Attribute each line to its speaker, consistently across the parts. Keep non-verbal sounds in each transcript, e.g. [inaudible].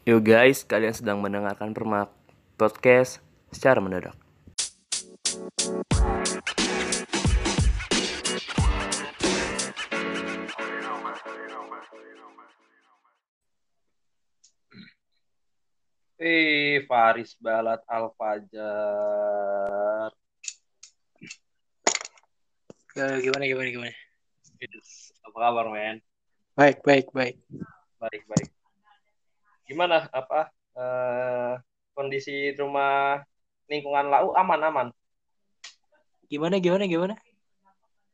Speaker 1: Yo guys, kalian sedang mendengarkan Permak Podcast secara mendadak.
Speaker 2: Eh, Faris Balat Al-Fajar.
Speaker 3: Eh, gimana gimana gimana?
Speaker 2: Yes. Apa kabar, men?
Speaker 3: Baik baik baik.
Speaker 2: Baik, baik. Gimana apa eh, kondisi rumah lingkungan lau aman aman?
Speaker 3: Gimana gimana gimana?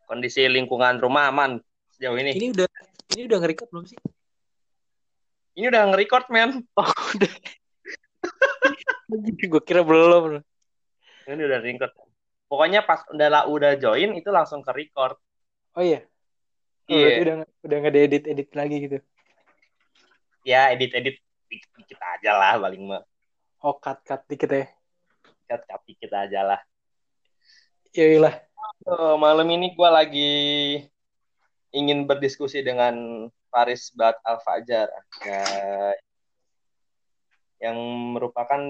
Speaker 2: Kondisi lingkungan rumah aman sejauh ini.
Speaker 3: Ini udah ini udah nge belum sih?
Speaker 2: Ini udah nge-record, men. [laughs]
Speaker 3: Oh udah. Gue kira belum.
Speaker 2: Ini udah record. Pokoknya pas udah lau udah join itu langsung ke record.
Speaker 3: Oh iya. Oh,
Speaker 2: Iya.
Speaker 3: berarti udah udah nggak edit edit lagi gitu.
Speaker 2: Ya, edit-edit dikit aja lah paling mah.
Speaker 3: Oh cut cut dikit ya.
Speaker 2: Cut cut dikit aja lah.
Speaker 3: Ya lah.
Speaker 2: Oh, malam ini gue lagi ingin berdiskusi dengan Faris Bat Al Fajar ya, yang merupakan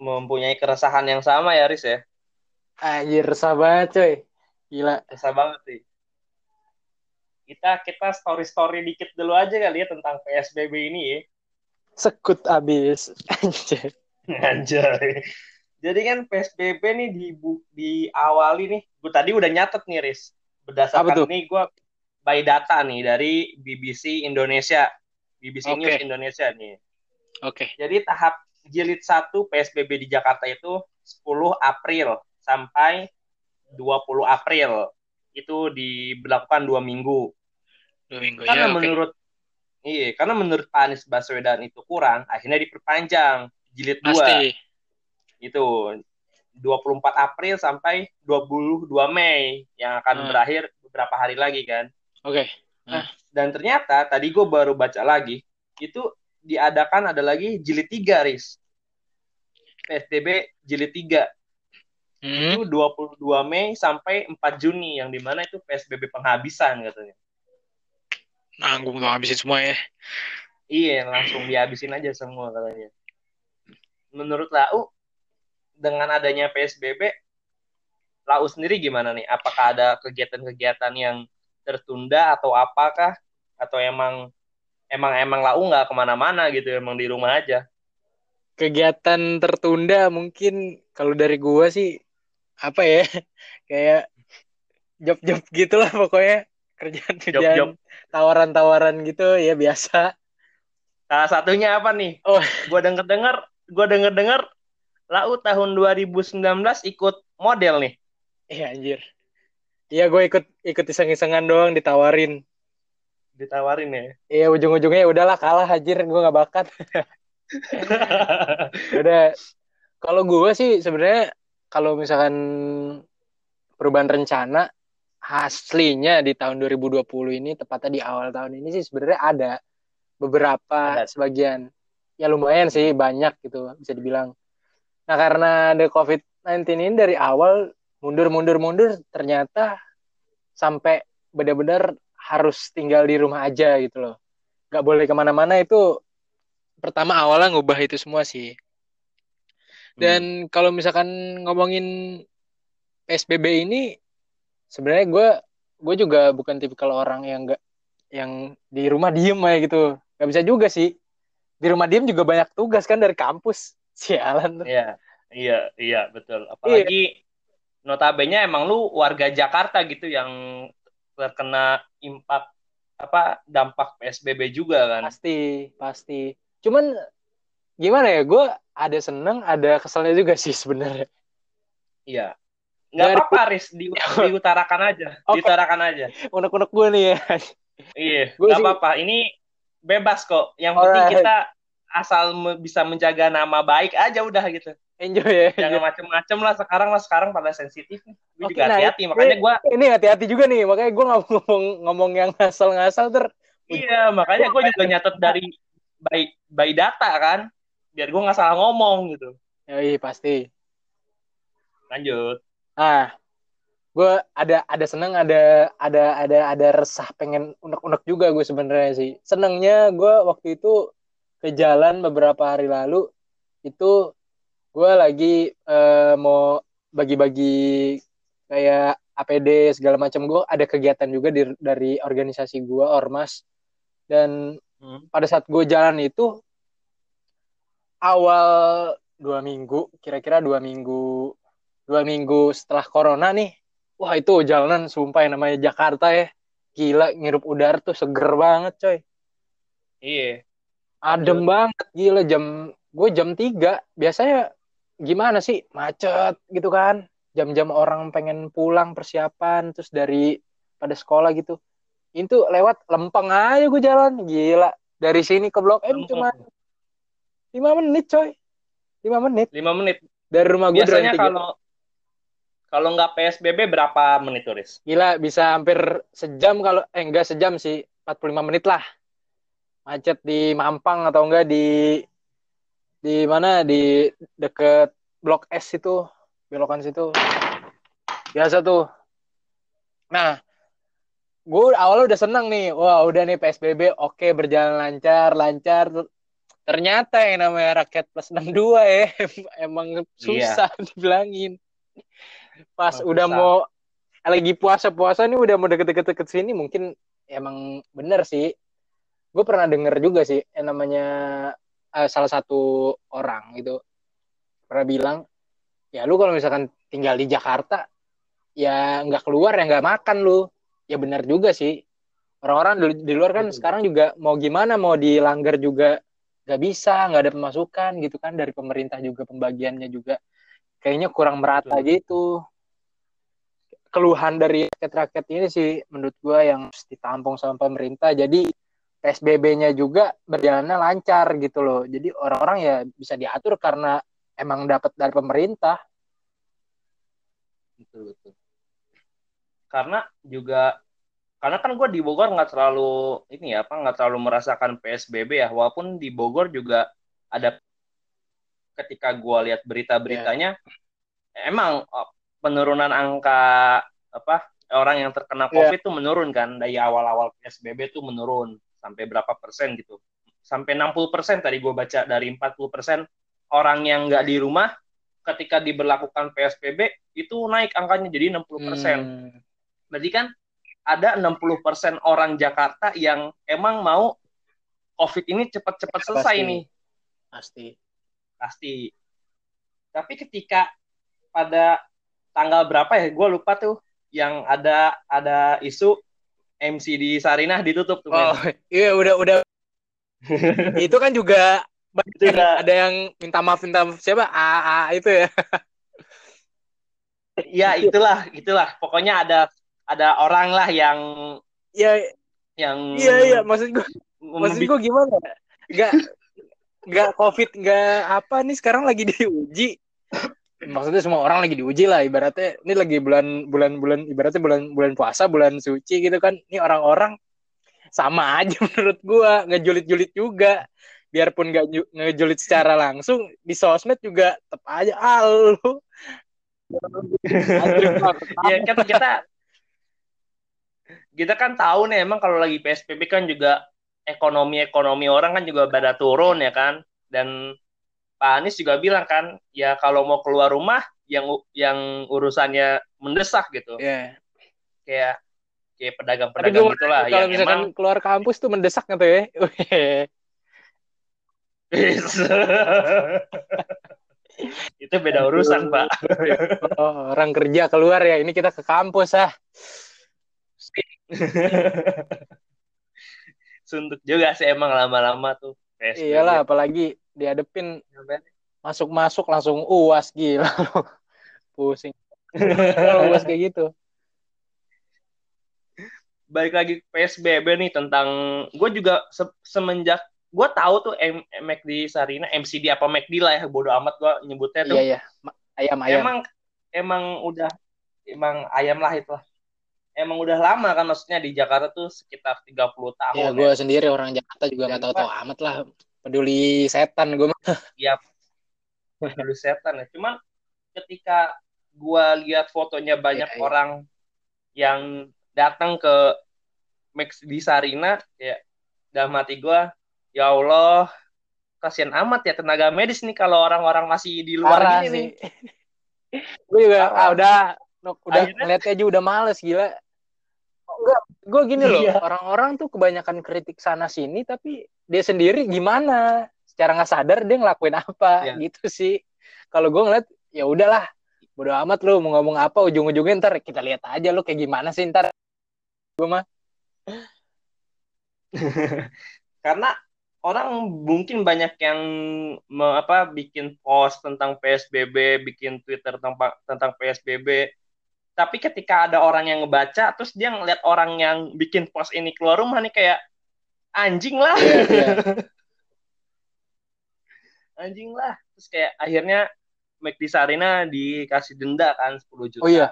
Speaker 2: mempunyai keresahan yang sama ya Riz ya
Speaker 3: Anjir resah banget coy. Gila.
Speaker 2: resah banget sih kita kita story story dikit dulu aja kali ya tentang PSBB ini ya
Speaker 3: Sekut abis. Anjir.
Speaker 2: Anjay. Jadi kan PSBB nih di diawali nih, gue tadi udah nyatet nih.
Speaker 3: Apa
Speaker 2: Berdasarkan nih gue by data nih dari BBC Indonesia, BBC
Speaker 3: Oke.
Speaker 2: News Indonesia nih.
Speaker 3: Oke.
Speaker 2: Jadi tahap jilid 1 PSBB di Jakarta itu 10 April sampai 20 April. Itu diberlakukan dua minggu.
Speaker 3: Dua minggu
Speaker 2: Karena
Speaker 3: ya.
Speaker 2: Menurut Iya, karena menurut Pak Anies Baswedan itu kurang, akhirnya diperpanjang jilid 2
Speaker 3: Pasti.
Speaker 2: itu 24 April sampai 22 Mei yang akan
Speaker 3: Hmm.
Speaker 2: berakhir beberapa hari lagi kan.
Speaker 3: Oke.
Speaker 2: Dan ternyata tadi gue baru baca lagi itu diadakan ada lagi jilid 3 Riz. PSBB jilid 3
Speaker 3: Hmm.
Speaker 2: itu 22 Mei sampai 4 Juni yang di mana itu PSBB penghabisan katanya.
Speaker 3: Nanggung tuh habisin semua ya.
Speaker 2: Iya, langsung dihabisin aja semua katanya. Menurut Lau, dengan adanya PSBB, Lau sendiri gimana nih? Apakah ada kegiatan-kegiatan yang tertunda atau apakah? Atau emang emang emang Lau nggak ke mana-mana gitu, emang di rumah aja?
Speaker 3: Kegiatan tertunda mungkin kalau dari gua sih apa ya? [laughs] Kayak job-job gitulah pokoknya kerjaan-kerjaan tawaran-tawaran gitu ya biasa.
Speaker 2: Salah satunya apa nih?
Speaker 3: Oh.
Speaker 2: Gua denger-denger, gua denger-denger Lau tahun 2019 ikut model nih.
Speaker 3: Iya anjir. Iya gue ikut ikut iseng-isengan doang ditawarin.
Speaker 2: Ditawarin ya.
Speaker 3: Iya ujung-ujungnya ya udahlah kalah anjir gue nggak bakat. [laughs] Udah kalau gue sih sebenarnya kalau misalkan perubahan rencana aslinya di tahun 2020 ini tepatnya di awal tahun ini sih sebenarnya ada beberapa
Speaker 2: Ada.
Speaker 3: sebagian ya lumayan sih banyak gitu bisa dibilang. Nah karena ada COVID-19 ini dari awal mundur-mundur-mundur ternyata sampai benar-benar harus tinggal di rumah aja gitu loh. Gak boleh ke mana-mana itu pertama awalnya ngubah itu semua sih. Dan kalau misalkan ngomongin PSBB ini sebenarnya gue gue juga bukan tipikal orang yang enggak yang di rumah diem aja gitu. Gak bisa juga sih. Di rumah diem juga banyak tugas kan dari kampus. [laughs] Sialan.
Speaker 2: Iya, iya, iya, betul. Apalagi notabene emang lu warga Jakarta gitu yang terkena impak apa dampak PSBB juga kan.
Speaker 3: Pasti, pasti. Cuman gimana ya? Gue ada seneng, ada keselnya juga sih sebenarnya.
Speaker 2: Iya. Nggak
Speaker 3: Dari-
Speaker 2: apa-apa, Riz. Di, [laughs] diutarakan aja.
Speaker 3: Oke.
Speaker 2: Diutarakan aja.
Speaker 3: Unek-unek gue nih ya.
Speaker 2: Iya, [laughs] nggak apa-apa. Ini bebas kok. Yang penting
Speaker 3: Alright.
Speaker 2: kita asal me- bisa menjaga nama baik aja udah gitu.
Speaker 3: Enjoy ya.
Speaker 2: Jangan macem-macem lah sekarang lah sekarang pada sensitif. Gue
Speaker 3: Oke,
Speaker 2: juga
Speaker 3: nah,
Speaker 2: hati-hati.
Speaker 3: ini-
Speaker 2: Makanya gue
Speaker 3: Ini hati-hati juga nih, makanya gue nggak ngomong ngomong yang ngasal-ngasal ter.
Speaker 2: Iya, makanya gue juga nyatet dari by, by data kan, biar gue nggak salah ngomong gitu.
Speaker 3: Ya iya pasti.
Speaker 2: Lanjut.
Speaker 3: Ah, gue ada ada seneng, ada ada ada ada resah pengen unek-unek juga gue sebenarnya sih. Senengnya gue waktu itu ke jalan beberapa hari lalu itu gue lagi eh, mau bagi-bagi kayak APD segala macam gue ada kegiatan juga di, dari organisasi gue ormas dan
Speaker 2: Hmm.
Speaker 3: pada saat gue jalan itu awal dua minggu kira-kira dua minggu dua minggu setelah corona nih. Wah itu jalanan sumpah yang namanya Jakarta ya. Gila ngirup udara tuh seger banget coy.
Speaker 2: Iya.
Speaker 3: adem banget gila jam gue jam 3 biasanya gimana sih? Macet gitu kan. Jam-jam orang pengen pulang persiapan terus dari pada sekolah gitu. Itu lewat lempeng aja gue jalan. Gila. Dari sini ke blok M cuma lima menit coy. Lima menit.
Speaker 2: Lima menit.
Speaker 3: dari rumah gue
Speaker 2: Biasanya
Speaker 3: Tiga.
Speaker 2: kalau kalau nggak PSBB berapa menit turis?
Speaker 3: gila bisa hampir sejam kalau eh enggak sejam sih. 45 menit lah. Macet di Mampang atau enggak di di mana? Di deket blok S itu belokan situ. Biasa tuh. Nah gue awalnya udah seneng nih. Wah udah nih PSBB oke berjalan lancar lancar. Ternyata yang namanya rakyat plus 62 ya [laughs] emang susah [laughs] dibilangin pas
Speaker 2: Emang
Speaker 3: udah
Speaker 2: susah.
Speaker 3: mau lagi puasa-puasa nih udah mau deket-deket sini mungkin emang bener sih gue pernah denger juga sih yang namanya eh, salah satu orang gitu pernah bilang ya lu kalau misalkan tinggal di Jakarta ya nggak keluar ya nggak makan lu ya benar juga sih orang-orang di, di luar kan
Speaker 2: Betul.
Speaker 3: sekarang juga mau gimana mau dilanggar juga nggak bisa nggak ada pemasukan gitu kan dari pemerintah juga pembagiannya juga kayaknya kurang merata
Speaker 2: Betul.
Speaker 3: gitu keluhan dari rakyat-rakyat ini sih menurut gua yang harus ditampung sama pemerintah. Jadi PSBB-nya juga berjalannya lancar gitu loh. Jadi orang-orang ya bisa diatur karena emang dapat dari pemerintah.
Speaker 2: Betul betul. Karena juga karena kan gue di Bogor nggak terlalu ini ya apa nggak terlalu merasakan PSBB ya. Walaupun di Bogor juga ada ketika gue lihat berita-beritanya emang oh, penurunan angka apa orang yang terkena
Speaker 3: Iya.
Speaker 2: COVID tuh menurun kan dari awal-awal PSBB tuh menurun sampai berapa persen gitu sampai 60 persen tadi gue baca dari 40 persen orang yang nggak di rumah ketika diberlakukan PSBB itu naik angkanya jadi 60 persen
Speaker 3: Hmm.
Speaker 2: berarti kan ada 60% orang Jakarta yang emang mau COVID ini cepat-cepat selesai
Speaker 3: Pasti.
Speaker 2: nih,
Speaker 3: pasti
Speaker 2: pasti. Tapi ketika pada tanggal berapa ya, gue lupa tuh, yang ada ada isu MC di Sarinah ditutup tuh.
Speaker 3: oh
Speaker 2: men.
Speaker 3: iya udah udah. [laughs] Itu kan juga
Speaker 2: Itu
Speaker 3: ada yang minta maaf minta maaf. Siapa? AA itu ya? [laughs]
Speaker 2: Ya itulah, itulah. Pokoknya ada ada orang lah yang
Speaker 3: ya
Speaker 2: yang
Speaker 3: iya iya. Maksud gua maksud gua gimana? Nggak nggak covid nggak apa nih? Sekarang lagi diuji maksudnya semua orang lagi diuji lah ibaratnya. Ini lagi bulan bulan bulan ibaratnya bulan bulan puasa bulan suci gitu kan. Ini orang-orang sama aja [laughs] menurut gua. Ngejulit-julit juga. Biarpun ju- ngejulit secara langsung di sosmed juga tetap aja. Ah lu. [laughs]
Speaker 2: Ya kan kita kita kan tahu nih emang kalau lagi PSBB kan juga ekonomi ekonomi orang kan juga pada turun ya kan. Dan Pak Anies juga bilang kan ya kalau mau keluar rumah yang yang urusannya mendesak gitu.
Speaker 3: Ya
Speaker 2: kayak kayak
Speaker 3: tapi
Speaker 2: pedagang-pedagang
Speaker 3: gua
Speaker 2: gitulah
Speaker 3: kalau
Speaker 2: yang
Speaker 3: misalkan
Speaker 2: emang
Speaker 3: keluar kampus tuh mendesak gitu ya. [laughs]
Speaker 2: Itu beda urusan Pak.
Speaker 3: Oh, orang kerja keluar ya. Ini kita ke kampus ah. [laughs]
Speaker 2: suntuk juga sih emang lama-lama tuh PSBB.
Speaker 3: Iyalah, apalagi dihadepin masuk-masuk langsung uas gila. [laughs] Pusing. [laughs] Uas kayak gitu.
Speaker 2: balik lagi ke PSBB nih tentang gue juga se- semenjak gue tahu tuh M McD Sarina MCD apa McD lah ya bodo amat gue nyebutnya tuh
Speaker 3: Iya, iya. Ayam ayam.
Speaker 2: emang emang udah emang ayam lah itu lah emang udah lama kan maksudnya di Jakarta tuh sekitar 30 tahun
Speaker 3: ya,
Speaker 2: ya.
Speaker 3: gue sendiri orang Jakarta juga nggak tahu-tahu amat lah. Peduli setan gue mah. [laughs]
Speaker 2: Aduh setan ya cuman ketika gue lihat fotonya banyak
Speaker 3: Iya, iya.
Speaker 2: orang yang datang ke Max di Sarina ya dalam hati gue ya Allah kasihan amat ya tenaga medis nih kalau orang-orang masih di luar
Speaker 3: Parah
Speaker 2: gini
Speaker 3: sih. [laughs]
Speaker 2: nih.
Speaker 3: gue juga ah, udah udah
Speaker 2: Akhirnya-
Speaker 3: ngeliatnya aja udah males gila. Oh, enggak, gue gini loh,
Speaker 2: Iya.
Speaker 3: orang-orang tuh kebanyakan kritik sana sini tapi dia sendiri gimana? Secara nggak sadar dia ngelakuin apa
Speaker 2: Iya.
Speaker 3: gitu sih. Kalau gue ngeliat ya udahlah, bodo amat lu mau ngomong apa ujung-ujungnya ntar kita lihat aja lu kayak gimana sih ntar. Gue mah [laughs]
Speaker 2: Karena orang mungkin banyak yang me- apa bikin post tentang PSBB, bikin Twitter tentang tentang PSBB. Tapi ketika ada orang yang ngebaca, terus dia ngeliat orang yang bikin post ini keluar rumah nih kayak anjing lah,
Speaker 3: Iya, iya. [laughs]
Speaker 2: anjing lah. Terus kayak akhirnya McD Sarina dikasih denda kan 10 juta.
Speaker 3: Oh iya.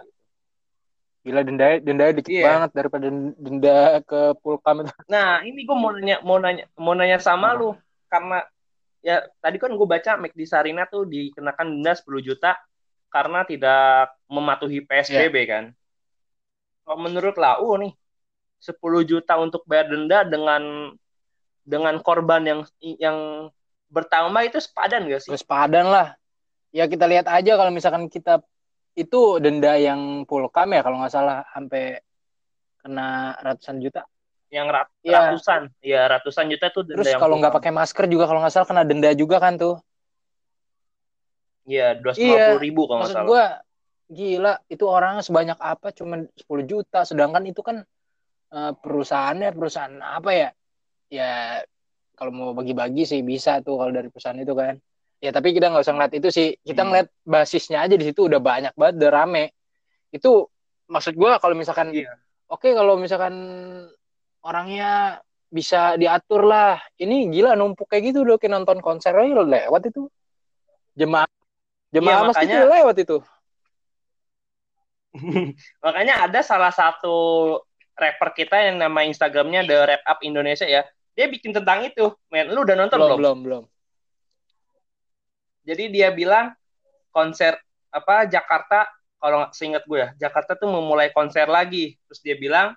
Speaker 3: gila denda denda dikit
Speaker 2: Iya.
Speaker 3: banget daripada denda ke Pulkam itu. [laughs]
Speaker 2: Nah, ini gue mau nanya, mau nanya, mau nanya sama
Speaker 3: Apa?
Speaker 2: lu karena ya tadi kan gue baca McD Sarina tuh dikenakan denda 10 juta karena tidak mematuhi PSBB kan. Kalau menurut lau nih 10 juta untuk bayar denda dengan dengan korban yang yang bertambah itu sepadan gak sih?
Speaker 3: Terus padan lah. Ya kita lihat aja kalau misalkan kita itu denda yang Pulkam ya kalau nggak salah sampai kena ratusan juta.
Speaker 2: Yang rat-
Speaker 3: Iya.
Speaker 2: ratusan, ya ratusan juta tuh denda
Speaker 3: Terus kalau nggak pakai masker juga kalau nggak salah kena denda juga kan tuh.
Speaker 2: Iya, 250
Speaker 3: Iya,
Speaker 2: ribu kalau nggak
Speaker 3: Maksud
Speaker 2: salah.
Speaker 3: gua gila itu orang sebanyak apa cuman 10 juta sedangkan itu kan eh, perusahaannya perusahaan apa ya? Ya kalau mau bagi-bagi sih bisa tuh kalau dari perusahaan itu kan. Ya tapi kita nggak usah ngeliat itu sih. Kita
Speaker 2: Hmm.
Speaker 3: ngeliat basisnya aja di situ udah banyak banget, udah rame. Itu maksud gua kalau misalkan
Speaker 2: Iya.
Speaker 3: oke kalau misalkan orangnya bisa diatur lah. Ini gila numpuk kayak gitu udah kayak nonton konser aja lewat itu. Jemaah jemaah
Speaker 2: Iya,
Speaker 3: masjid
Speaker 2: makanya-
Speaker 3: udah lewat itu. [laughs]
Speaker 2: Makanya ada salah satu rapper kita yang nama Instagramnya The Rap Up Indonesia ya. Dia bikin tentang itu. Men, lu udah nonton
Speaker 3: Belum
Speaker 2: belum?
Speaker 3: belum.
Speaker 2: Jadi dia bilang konser apa Jakarta kalau nggak seingat gue ya, Jakarta tuh memulai konser lagi. Terus dia bilang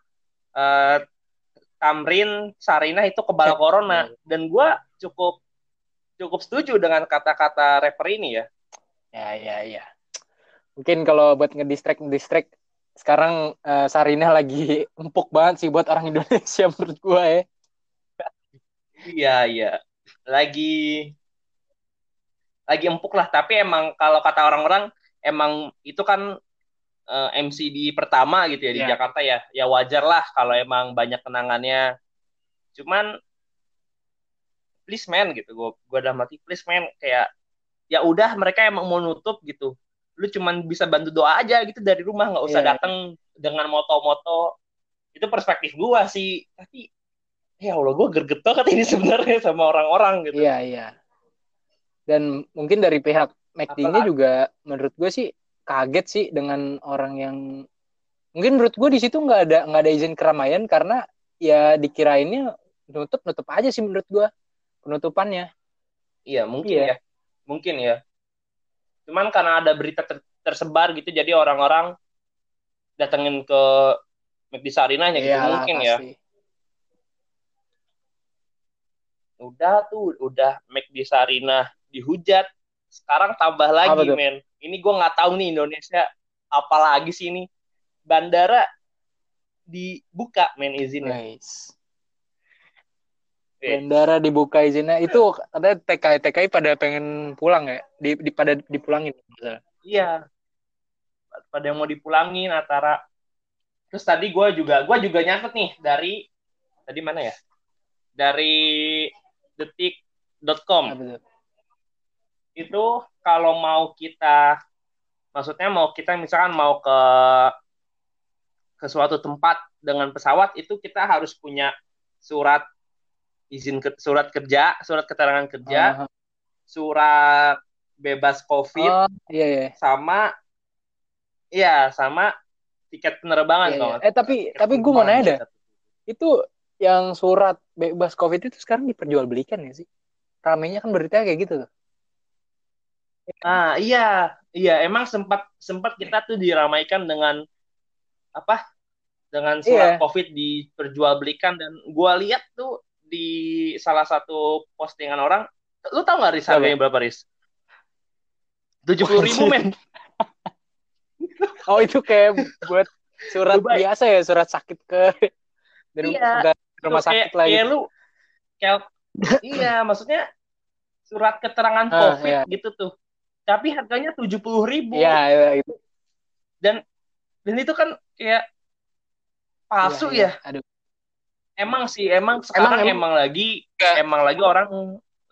Speaker 2: eh, Tamrin Sarina itu kebal corona dan gue cukup cukup setuju dengan kata-kata rapper ini ya.
Speaker 3: Ya ya ya. Mungkin kalau buat ngedistract ngedistract sekarang eh, Sarina lagi [laughs] empuk banget sih buat orang Indonesia [laughs] menurut gua ya.
Speaker 2: Iya, iya. Lagi lagi empuk lah, tapi emang kalau kata orang-orang emang itu kan eh, MCD pertama gitu ya di
Speaker 3: Iya.
Speaker 2: Jakarta ya. Ya wajar lah kalau emang banyak kenangannya. Cuman please man gitu. Gua gua udah mati please man kayak ya udah mereka emang mau nutup gitu. Lu cuman bisa bantu doa aja gitu dari rumah nggak usah
Speaker 3: Iya.
Speaker 2: datang dengan moto-moto. Itu perspektif gua sih. Tapi ya Allah gue gerget banget ini [laughs] sebenarnya sama orang-orang gitu.
Speaker 3: Iya iya. Dan mungkin dari pihak McD-nya juga menurut gue sih kaget sih dengan orang yang mungkin menurut gue di situ nggak ada nggak ada izin keramaian karena ya dikirainnya nutup nutup aja sih menurut gue penutupannya.
Speaker 2: Iya mungkin
Speaker 3: Iya.
Speaker 2: ya, mungkin ya. Cuman karena ada berita ter- tersebar gitu, jadi orang-orang datengin ke McD Sarinanya gitu
Speaker 3: Iyalah,
Speaker 2: mungkin ya.
Speaker 3: pasti.
Speaker 2: Udah tuh, udah McD Sarina dihujat. Sekarang tambah lagi men. Ini gue nggak tahu nih Indonesia apalagi sih ini. Bandara dibuka men izinnya.
Speaker 3: Nice.
Speaker 2: Oke.
Speaker 3: Bandara dibuka izinnya itu katanya TKI TKI pada pengen pulang ya di, di pada dipulangin
Speaker 2: Iya. Pada yang mau dipulangin antara terus tadi gue juga gue juga nyatet nih dari tadi mana ya? Dari detik.com itu kalau mau kita maksudnya mau kita misalkan mau ke ke suatu tempat dengan pesawat itu kita harus punya surat izin ke, surat kerja, surat keterangan kerja,
Speaker 3: Ah,
Speaker 2: surat bebas covid
Speaker 3: oh, iya iya.
Speaker 2: sama iya sama tiket penerbangan
Speaker 3: Iya,
Speaker 2: kalau
Speaker 3: iya. Eh tapi
Speaker 2: tiket
Speaker 3: tapi gue mau nanya dah,
Speaker 2: gitu.
Speaker 3: itu yang surat bebas covid itu sekarang diperjualbelikan ya sih? Ramenya kan beritanya kayak gitu tuh.
Speaker 2: Ah iya iya emang sempat sempat kita tuh diramaikan dengan apa dengan surat
Speaker 3: Iya.
Speaker 2: covid diperjualbelikan dan gua lihat tuh di salah satu postingan orang Lu tau gak Riz
Speaker 3: Berapa?
Speaker 2: harganya berapa Riz? Tujuh puluh ribu men. [laughs]
Speaker 3: Oh itu kayak buat surat
Speaker 2: Dubai.
Speaker 3: biasa ya, surat sakit ke dari
Speaker 2: Iya.
Speaker 3: rumah sakit
Speaker 2: kayak,
Speaker 3: lah
Speaker 2: kayak
Speaker 3: gitu.
Speaker 2: lu kayak [laughs] iya maksudnya surat keterangan
Speaker 3: Ah,
Speaker 2: covid
Speaker 3: iya.
Speaker 2: gitu tuh tapi harganya tujuh puluh ribu
Speaker 3: Iya, iya, itu.
Speaker 2: dan itu kan kayak palsu
Speaker 3: Iya, iya.
Speaker 2: ya
Speaker 3: Aduh.
Speaker 2: Emang sih emang sekarang
Speaker 3: Emang-
Speaker 2: emang, lagi
Speaker 3: Enggak.
Speaker 2: emang lagi orang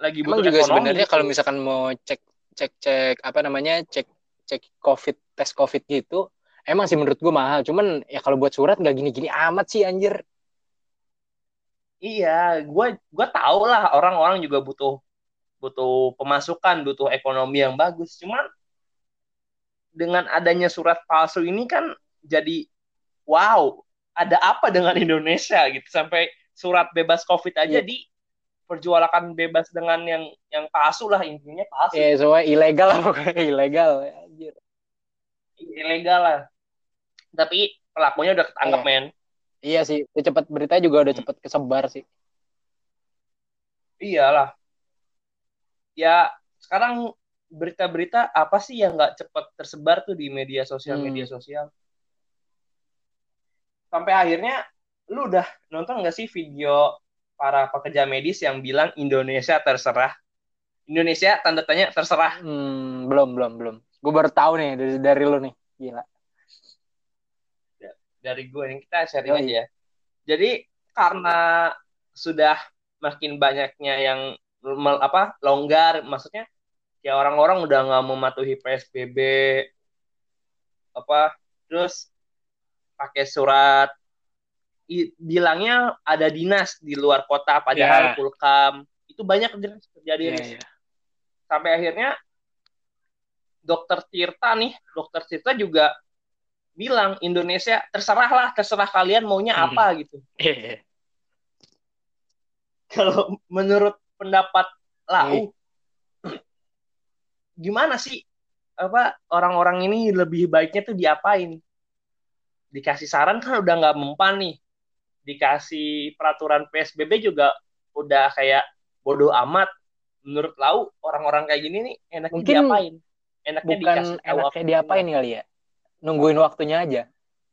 Speaker 2: lagi
Speaker 3: Emang
Speaker 2: butuh
Speaker 3: juga
Speaker 2: ekonomi
Speaker 3: sebenarnya
Speaker 2: gitu.
Speaker 3: kalau misalkan mau cek cek cek apa namanya cek cek covid tes covid gitu, emang sih menurut gua mahal. Cuman ya kalau buat surat nggak gini-gini amat sih anjir.
Speaker 2: iya gue gue tau lah orang-orang juga butuh butuh pemasukan butuh ekonomi yang bagus cuman dengan adanya surat palsu ini kan jadi wow ada apa dengan Indonesia gitu sampai surat bebas covid aja
Speaker 3: Iya.
Speaker 2: di perjualakan bebas dengan yang yang palsu lah intinya palsu
Speaker 3: Ya soalnya ilegal lah pokoknya ilegal. Anjir.
Speaker 2: ilegal lah tapi pelakunya udah ketangkap
Speaker 3: Iya.
Speaker 2: men
Speaker 3: Iya sih, udah cepet berita juga udah
Speaker 2: Hmm.
Speaker 3: cepet kesebar sih.
Speaker 2: iyalah ya sekarang berita-berita apa sih yang nggak cepat tersebar tuh di media sosial
Speaker 3: Hmm.
Speaker 2: media sosial sampai akhirnya lu udah nonton nggak sih video para pekerja medis yang bilang Indonesia terserah Indonesia tanda tanya terserah
Speaker 3: Hmm, belum belum belum. Gue baru tahu nih dari dari lu nih. Gila.
Speaker 2: dari gue nih kita sharing
Speaker 3: Yoi.
Speaker 2: aja ya jadi karena sudah makin banyaknya yang apa longgar maksudnya ya orang-orang udah nggak mematuhi PSBB apa terus pakai surat I- bilangnya ada dinas di luar kota padahal
Speaker 3: Ya.
Speaker 2: pulkam itu banyak terjadi terjadi
Speaker 3: Iya,
Speaker 2: Riz.
Speaker 3: iya.
Speaker 2: sampai akhirnya dokter Tirta nih dokter Tirta juga bilang Indonesia terserahlah terserah kalian maunya
Speaker 3: Hmm.
Speaker 2: apa gitu
Speaker 3: Iya. [laughs]
Speaker 2: kalau menurut pendapat Lau
Speaker 3: Iya. [clears throat]
Speaker 2: gimana sih apa orang-orang ini lebih baiknya tuh diapain dikasih saran kan udah nggak mempan nih. Dikasih peraturan PSBB juga udah kayak bodoh amat. Menurut Lau orang-orang kayak gini nih enaknya
Speaker 3: Mungkin
Speaker 2: diapain? Enaknya
Speaker 3: Bukan
Speaker 2: dikasih tahu
Speaker 3: enaknya diapain kali ya? Nungguin waktunya aja.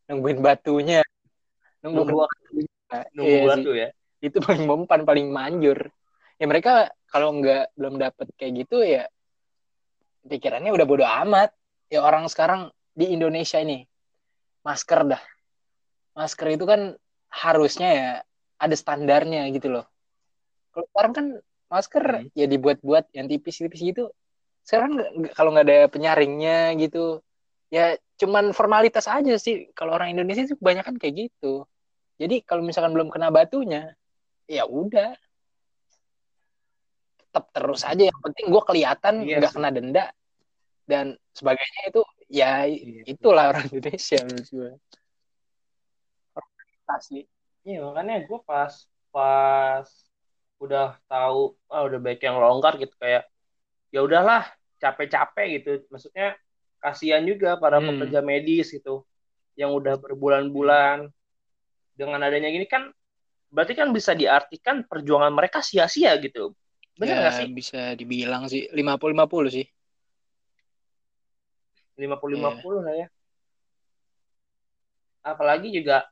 Speaker 3: Nungguin batunya. Nunggu
Speaker 2: nunggu nunggu
Speaker 3: Iya sih.
Speaker 2: waktu ya?
Speaker 3: Itu paling mempan paling manjur. Ya mereka kalau nggak belum dapet kayak gitu ya pikirannya udah bodo amat. Ya orang sekarang di Indonesia ini masker dah. Masker itu kan harusnya ya ada standarnya gitu loh. Kalau sekarang kan masker
Speaker 2: Hmm.
Speaker 3: ya dibuat-buat yang tipis-tipis gitu. Sekarang kalau nggak ada penyaringnya gitu ya cuman formalitas aja sih. Kalau orang Indonesia itu kebanyakan kayak gitu. Jadi kalau misalkan belum kena batunya ya udah. Tetap terus aja. Yang penting gue kelihatan
Speaker 2: Iya
Speaker 3: nggak
Speaker 2: sih.
Speaker 3: kena denda dan sebagainya itu ya
Speaker 2: Iya.
Speaker 3: itulah orang [laughs] Indonesia menurut gue
Speaker 2: Iya makanya gue pas pas udah tahu ah udah baik yang longgar gitu kayak ya udahlah capek-capek gitu. Maksudnya kasihan juga para
Speaker 3: Hmm.
Speaker 2: pekerja medis gitu yang udah berbulan-bulan dengan adanya gini kan berarti kan bisa diartikan perjuangan mereka sia-sia gitu. Benar
Speaker 3: ya
Speaker 2: sih?
Speaker 3: bisa dibilang sih 50-50 sih
Speaker 2: 50-50 lah ya apalagi juga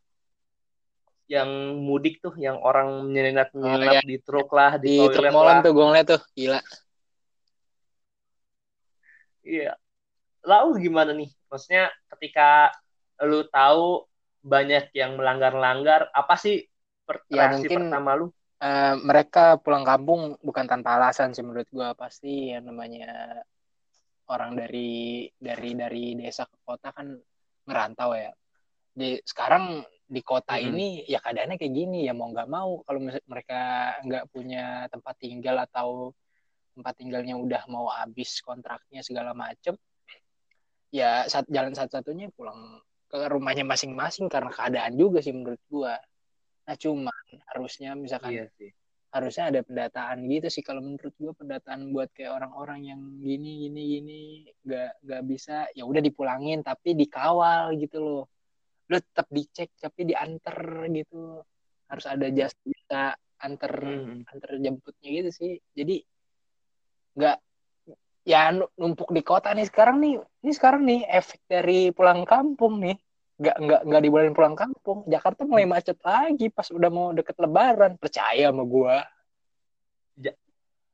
Speaker 2: yang mudik tuh yang orang menyelinap menyelinap di truk lah di,
Speaker 3: di truk molen tuh gue ngeliat tuh gila
Speaker 2: Iya. Lalu gimana nih? Maksudnya ketika lu tahu banyak yang melanggar-langgar, apa sih per-
Speaker 3: Ya, mungkin-
Speaker 2: pertama lu?
Speaker 3: Eh, mereka pulang kampung bukan tanpa alasan sih menurut gua pasti yang namanya orang dari dari dari desa ke kota kan ngerantau ya di sekarang di kota
Speaker 2: Mhm.
Speaker 3: ini ya keadaannya kayak gini ya mau nggak mau kalau mereka nggak punya tempat tinggal atau tempat tinggalnya udah mau habis kontraknya segala macem ya saat jalan satu-satunya pulang ke rumahnya masing-masing karena keadaan juga sih menurut gua nah cuman harusnya misalkan
Speaker 2: Iya sih.
Speaker 3: Harusnya ada pendataan gitu sih. Kalau menurut gue pendataan buat kayak orang-orang yang gini gini gini nggak nggak bisa ya udah dipulangin tapi dikawal gitu loh. Lu tetap dicek tapi diantar gitu. Harus ada jas bisa antar
Speaker 2: Hmm.
Speaker 3: antar jemputnya gitu sih. Jadi nggak ya nu- numpuk di kota nih sekarang nih. Ini sekarang nih efek dari pulang kampung nih nggak nggak nggak dibolehin pulang kampung Jakarta mulai macet lagi pas udah mau deket Lebaran percaya sama gua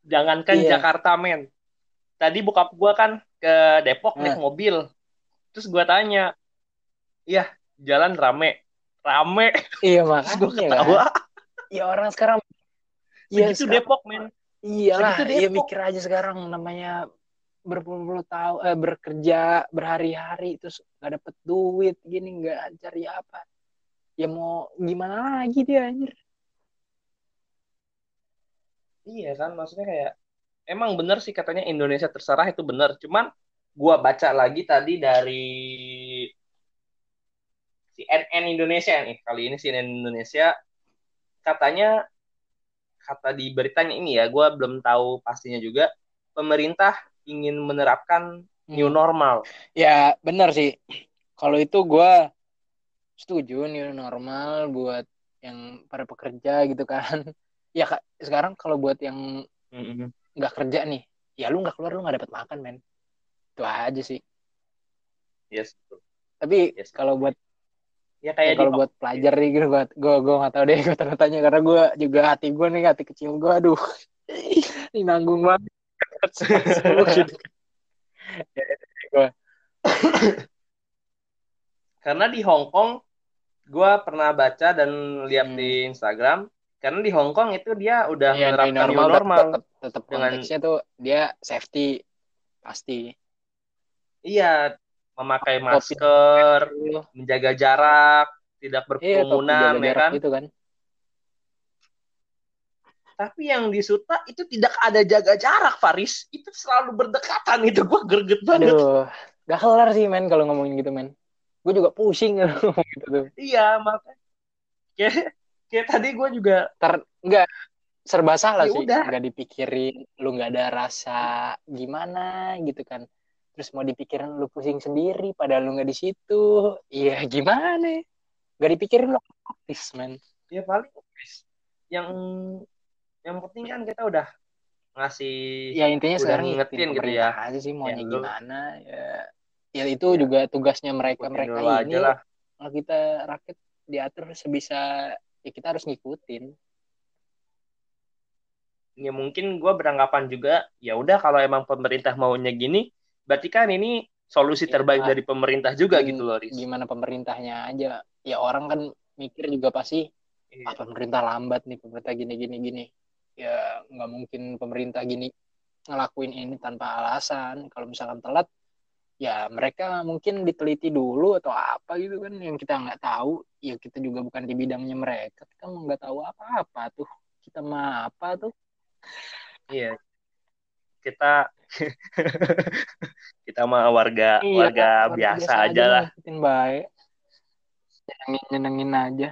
Speaker 2: Jangankan
Speaker 3: Iya.
Speaker 2: Jakarta men. Tadi bokap gua kan ke Depok naik
Speaker 3: Nah.
Speaker 2: mobil. Terus gua tanya, "Iya, jalan rame." Rame.
Speaker 3: iya [laughs]
Speaker 2: gua
Speaker 3: makanya
Speaker 2: ketawa.
Speaker 3: kan ya orang sekarang Iya,
Speaker 2: Segitu
Speaker 3: sekarang-
Speaker 2: Depok men.
Speaker 3: Iyalah,
Speaker 2: Segitu
Speaker 3: ya
Speaker 2: Depok.
Speaker 3: mikir aja sekarang namanya berpuluh-puluh tahun eh, bekerja berhari-hari terus nggak dapet duit gini nggak cari apa ya mau gimana lagi dia anjir
Speaker 2: Iya kan, maksudnya kayak emang bener sih katanya Indonesia terserah itu bener. Cuman gua baca lagi tadi dari CNN Indonesia nih. Kali ini CNN Indonesia katanya kata di beritanya ini ya, gua belum tahu pastinya juga. Pemerintah ingin menerapkan new
Speaker 3: Hmm.
Speaker 2: normal.
Speaker 3: ya benar sih kalau itu gue setuju new normal buat yang para pekerja gitu kan [laughs] ya Kak, sekarang kalau buat yang nggak kerja nih ya lu nggak keluar lu nggak dapat makan men itu aja sih
Speaker 2: Yes.
Speaker 3: tapi
Speaker 2: Yes.
Speaker 3: kalau buat
Speaker 2: Ya
Speaker 3: Ya,
Speaker 2: kayak di
Speaker 3: kalau buat pelajar nih gitu gue gue gue nggak tahu deh gue tanya karena gue juga hati gue nih hati kecil gue aduh [laughs] ini nanggung banget gitu. Ya,
Speaker 2: karena di Hong Kong gua pernah baca dan lihat
Speaker 3: Hmm.
Speaker 2: di Instagram karena di Hong Kong itu dia udah
Speaker 3: ya,
Speaker 2: menerapkan new
Speaker 3: normal,
Speaker 2: normal.
Speaker 3: tetap, tetap
Speaker 2: Dengan-
Speaker 3: konteksnya tuh dia safety pasti
Speaker 2: Iya, memakai masker, menjaga jarak, tidak
Speaker 3: iya
Speaker 2: berkerumunan,
Speaker 3: jaga
Speaker 2: ya kan?
Speaker 3: gitu kan
Speaker 2: Tapi yang di Suta itu tidak ada jaga jarak, Faris. Itu selalu berdekatan. Itu gua greget banget.
Speaker 3: aduh gak kelar sih men kalau ngomongin gitu men gue juga pusing [laughs] ngomong gitu tuh
Speaker 2: Iya, makanya. Kayak, kayak tadi gua juga,
Speaker 3: ter nggak serba salah
Speaker 2: Ya
Speaker 3: sih
Speaker 2: udah.
Speaker 3: nggak dipikirin lu nggak ada rasa gimana gitu kan terus mau dipikirin lu pusing sendiri padahal lu nggak di situ iya gimana nggak dipikirin lu aktif man
Speaker 2: ya paling yang yang penting kan kita udah ngasih
Speaker 3: ya intinya
Speaker 2: Udah
Speaker 3: sekarang
Speaker 2: ngingetin gitu ya.
Speaker 3: aja sih maunya
Speaker 2: Ya, lu-
Speaker 3: gimana ya ya itu
Speaker 2: Ya.
Speaker 3: juga tugasnya mereka mereka ini
Speaker 2: lah.
Speaker 3: kalau kita rakyat diatur sebisa ya kita harus ngikutin
Speaker 2: Ya mungkin gua beranggapan juga, ya udah kalau emang pemerintah maunya gini, berarti kan ini solusi
Speaker 3: Ya.
Speaker 2: terbaik dari pemerintah juga gitu loh, Riz.
Speaker 3: gimana pemerintahnya aja ya orang kan mikir juga pasti
Speaker 2: Iya.
Speaker 3: ah pemerintah lambat nih pemerintah gini gini gini ya nggak mungkin pemerintah gini ngelakuin ini tanpa alasan. Kalau misalkan telat ya mereka mungkin diteliti dulu atau apa gitu kan yang kita nggak tahu. Ya kita juga bukan di bidangnya mereka kita nggak tahu apa-apa tuh. Kita mah apa tuh?
Speaker 2: Iya. Kita [laughs] kita mah warga
Speaker 3: Iya,
Speaker 2: warga
Speaker 3: warga
Speaker 2: biasa aja lah.
Speaker 3: baik. Nyenengin nyenengin aja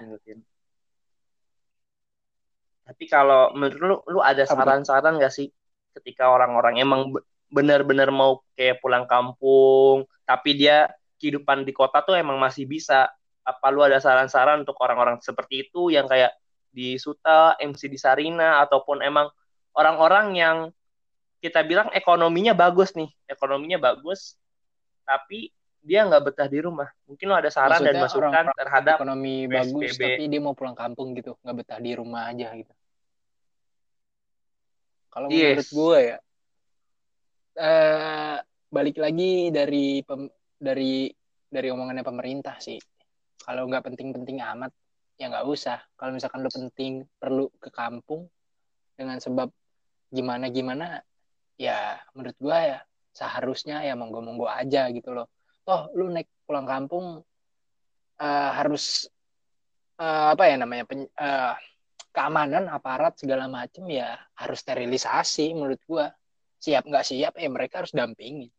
Speaker 2: Tapi kalau menurut lu lu ada saran-saran gak sih ketika orang-orang emang be- benar-benar mau kayak pulang kampung, tapi dia kehidupan di kota tuh emang masih bisa. Apa lu ada saran-saran untuk orang-orang seperti itu yang kayak di Suta, MC di Sarina ataupun emang orang-orang yang kita bilang ekonominya bagus nih, ekonominya bagus, tapi dia nggak betah di rumah. Mungkin lu ada saran dan
Speaker 3: Maksudnya
Speaker 2: masukan
Speaker 3: orang-orang
Speaker 2: terhadap
Speaker 3: ekonomi
Speaker 2: PSBB.
Speaker 3: bagus tapi dia mau pulang kampung gitu nggak betah di rumah aja gitu kalau
Speaker 2: Yes.
Speaker 3: menurut gue ya eh balik lagi dari pem- dari dari omongannya pemerintah sih. Kalau nggak penting-penting amat ya nggak usah. Kalau misalkan lo penting perlu ke kampung dengan sebab gimana gimana ya menurut gue ya seharusnya ya monggo monggo aja gitu loh. Toh lu naik pulang kampung eh, harus eh, apa ya namanya pen- eh, keamanan aparat segala macem ya harus sterilisasi menurut gua. Siap nggak siap ya mereka harus dampingin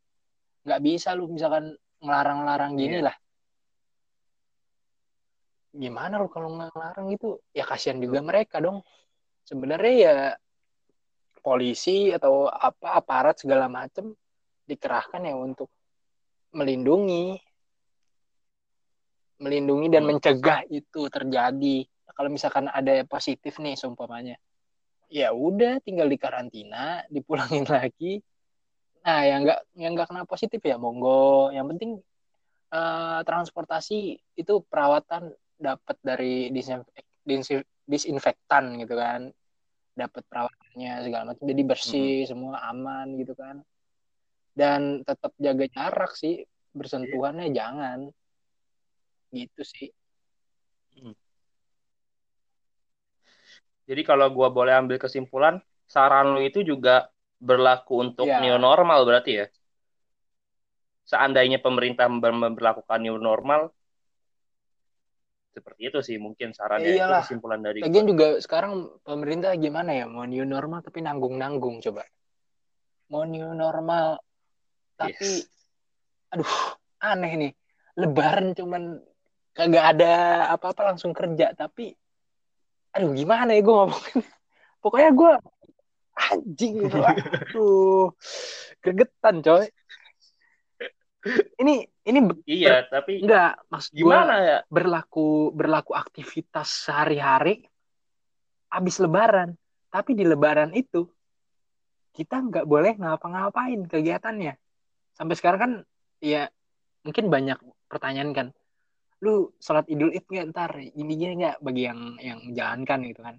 Speaker 3: nggak bisa lu misalkan ngelarang-larang gini
Speaker 2: Iya.
Speaker 3: lah. Gimana lu kalau ngelarang gitu? Ya kasihan juga mereka dong. Sebenarnya ya polisi atau apa aparat segala macem dikerahkan ya untuk melindungi. Melindungi dan
Speaker 2: Hmm.
Speaker 3: mencegah itu terjadi kalau misalkan ada yang positif nih seumpamanya. Ya udah tinggal di karantina dipulangin [laughs] lagi. Nah yang nggak yang nggak kena positif ya monggo. Yang penting eh, transportasi itu perawatan dapat dari disinfek, disinf- disinfektan gitu kan. Dapat perawatannya segala macam. Jadi bersih semua aman gitu kan. Dan tetap jaga jarak sih bersentuhannya jangan. Gitu sih
Speaker 2: Jadi kalau gua boleh ambil kesimpulan, saran lu itu juga berlaku untuk
Speaker 3: Ya.
Speaker 2: new normal berarti ya? Seandainya pemerintah memperlakukan new normal, seperti itu sih mungkin sarannya.
Speaker 3: Ya
Speaker 2: Itu kesimpulan dari
Speaker 3: Lagian
Speaker 2: gua.
Speaker 3: juga sekarang pemerintah gimana ya mau new normal tapi nanggung-nanggung coba. Mau new normal tapi
Speaker 2: Yes.
Speaker 3: aduh aneh nih. Lebaran cuman kagak ada apa-apa langsung kerja tapi aduh gimana ya gue ngomongin. [laughs] Pokoknya gue anjing gitu. Aduh gregetan coy. Ini ini
Speaker 2: Iya, tapi
Speaker 3: enggak maksud
Speaker 2: gimana ya?
Speaker 3: berlaku berlaku aktivitas sehari-hari habis lebaran tapi di lebaran itu kita nggak boleh ngapa-ngapain kegiatannya sampai sekarang kan ya mungkin banyak pertanyaan kan lu sholat idul id nggak ntar? Ini gini nggak bagi yang yang menjalankan gitu kan?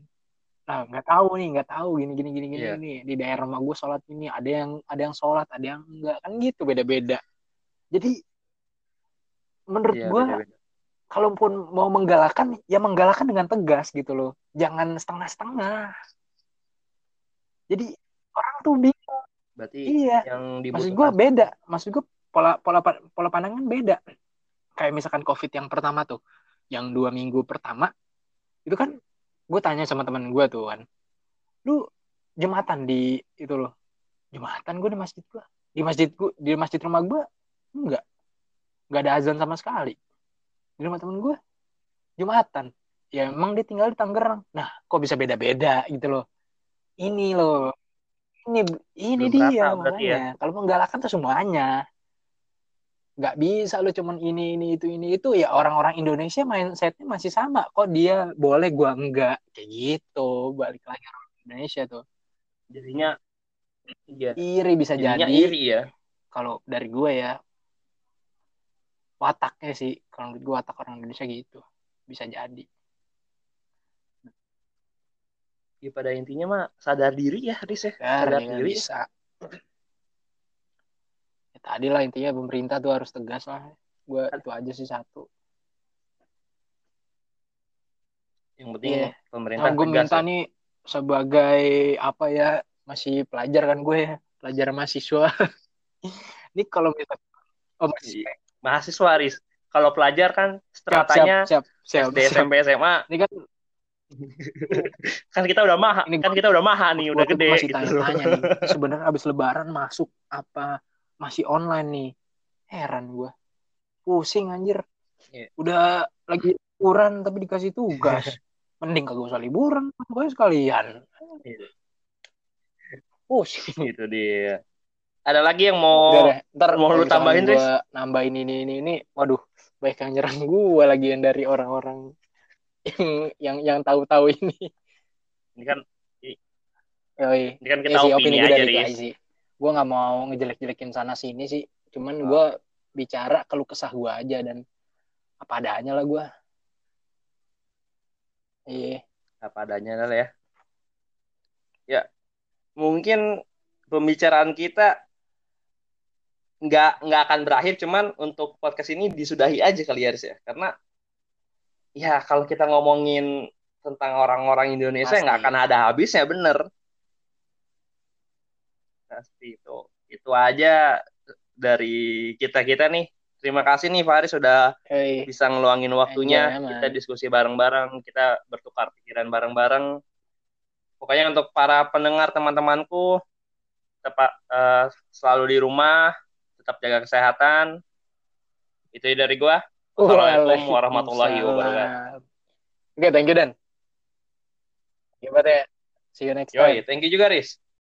Speaker 3: Nah nggak tahu nih nggak tahu gini gini gini gini
Speaker 2: Iya.
Speaker 3: nih di daerah rumah gue sholat ini ada yang ada yang sholat ada yang enggak kan gitu beda-beda. Jadi menurut
Speaker 2: Iya,
Speaker 3: gue kalaupun mau menggalakkan ya menggalakkan dengan tegas gitu loh. Jangan setengah-setengah. Jadi orang tuh bingung.
Speaker 2: Berarti
Speaker 3: iya.
Speaker 2: yang
Speaker 3: maksud gue
Speaker 2: dibutuhkan
Speaker 3: beda. Maksud gue pola pola pola pandangan beda kayak misalkan covid yang pertama tuh yang dua minggu pertama itu kan gue tanya sama teman gue tuh kan lu jumatan di itu loh jumatan gue di masjid gue di masjid gue di masjid rumah gue enggak. Enggak ada azan sama sekali. Di rumah temen gue jumatan ya emang dia tinggal di Tangerang. Nah kok bisa beda-beda gitu loh? Ini loh. Ini ini
Speaker 2: Belum
Speaker 3: dia
Speaker 2: ya?
Speaker 3: makanya. Kalau menggalakkan tuh semuanya nggak bisa lu cuman ini ini itu ini. Itu ya orang-orang Indonesia mindsetnya masih sama. Kok dia boleh gua enggak? Kayak gitu. Balik lagi orang Indonesia tuh.
Speaker 2: Jadinya iya,
Speaker 3: iri bisa
Speaker 2: jadinya
Speaker 3: jadi.
Speaker 2: iri ya.
Speaker 3: kalau dari gue ya wataknya sih. Kalau menurut gue watak orang Indonesia gitu. Bisa jadi.
Speaker 2: Ya pada intinya mah sadar diri ya, Riz ya.
Speaker 3: Biar
Speaker 2: Sadar
Speaker 3: ya
Speaker 2: diri.
Speaker 3: bisa. ya, tadi lah intinya pemerintah tuh harus tegas lah gue itu aja sih satu
Speaker 2: Yang penting
Speaker 3: Iya.
Speaker 2: pemerintah
Speaker 3: Nah, gue
Speaker 2: tegas.
Speaker 3: minta
Speaker 2: ya.
Speaker 3: nih sebagai apa ya masih pelajar kan gue ya pelajar mahasiswa [laughs] ini kalau misalkan oh masih
Speaker 2: Iya. Mahasiswa, Riz. Kalau pelajar kan
Speaker 3: siap
Speaker 2: stratanya
Speaker 3: siap siap,
Speaker 2: SD,
Speaker 3: siap.
Speaker 2: SMP, SMA.
Speaker 3: ini kan [laughs]
Speaker 2: Kan kita udah maha,
Speaker 3: Ini
Speaker 2: kan kita udah maha nih, udah gede
Speaker 3: masih
Speaker 2: gitu.
Speaker 3: tanya-tanya nih sebenarnya abis lebaran masuk apa masih online nih heran gue pusing anjir
Speaker 2: Iya.
Speaker 3: udah lagi liburan tapi dikasih tugas [laughs] mending kagak usah liburan pokoknya sekalian
Speaker 2: Iya.
Speaker 3: pusing
Speaker 2: Gitu dia. Ada lagi yang mau
Speaker 3: Udah deh, ntar
Speaker 2: mau lu tambahin,
Speaker 3: gua nambahin ini ini ini waduh baik yang nyerang gue lagi yang dari orang-orang yang yang yang tahu-tahu ini
Speaker 2: ini kan
Speaker 3: Yoi.
Speaker 2: ini kan kita
Speaker 3: sih,
Speaker 2: opini
Speaker 3: gua
Speaker 2: aja,
Speaker 3: dari sih. Gue nggak mau ngejelek-jelekin sana sini sih. Cuman
Speaker 2: Oh.
Speaker 3: gue bicara keluh kesah gue aja dan apa adanya lah gue. Iya.
Speaker 2: Apa adanya lah ya. Ya, mungkin pembicaraan kita nggak nggak akan berakhir, cuman untuk podcast ini disudahi aja kali ya, ya. Karena ya kalau kita ngomongin tentang orang-orang Indonesia nggak akan ada habisnya, bener. Pasti itu. Itu aja dari kita-kita nih. Terima kasih nih Faris sudah
Speaker 3: Hey.
Speaker 2: bisa ngeluangin waktunya.
Speaker 3: Man.
Speaker 2: kita diskusi bareng-bareng, kita bertukar pikiran bareng-bareng. Pokoknya untuk para pendengar teman-temanku, tetap eh, selalu di rumah, tetap jaga kesehatan. Itu dari gua. Wassalamualaikum warahmatullahi wabarakatuh.
Speaker 3: Oke, thank you Dan. Gimana ya? See you next time.
Speaker 2: Yoi, thank you juga Riz.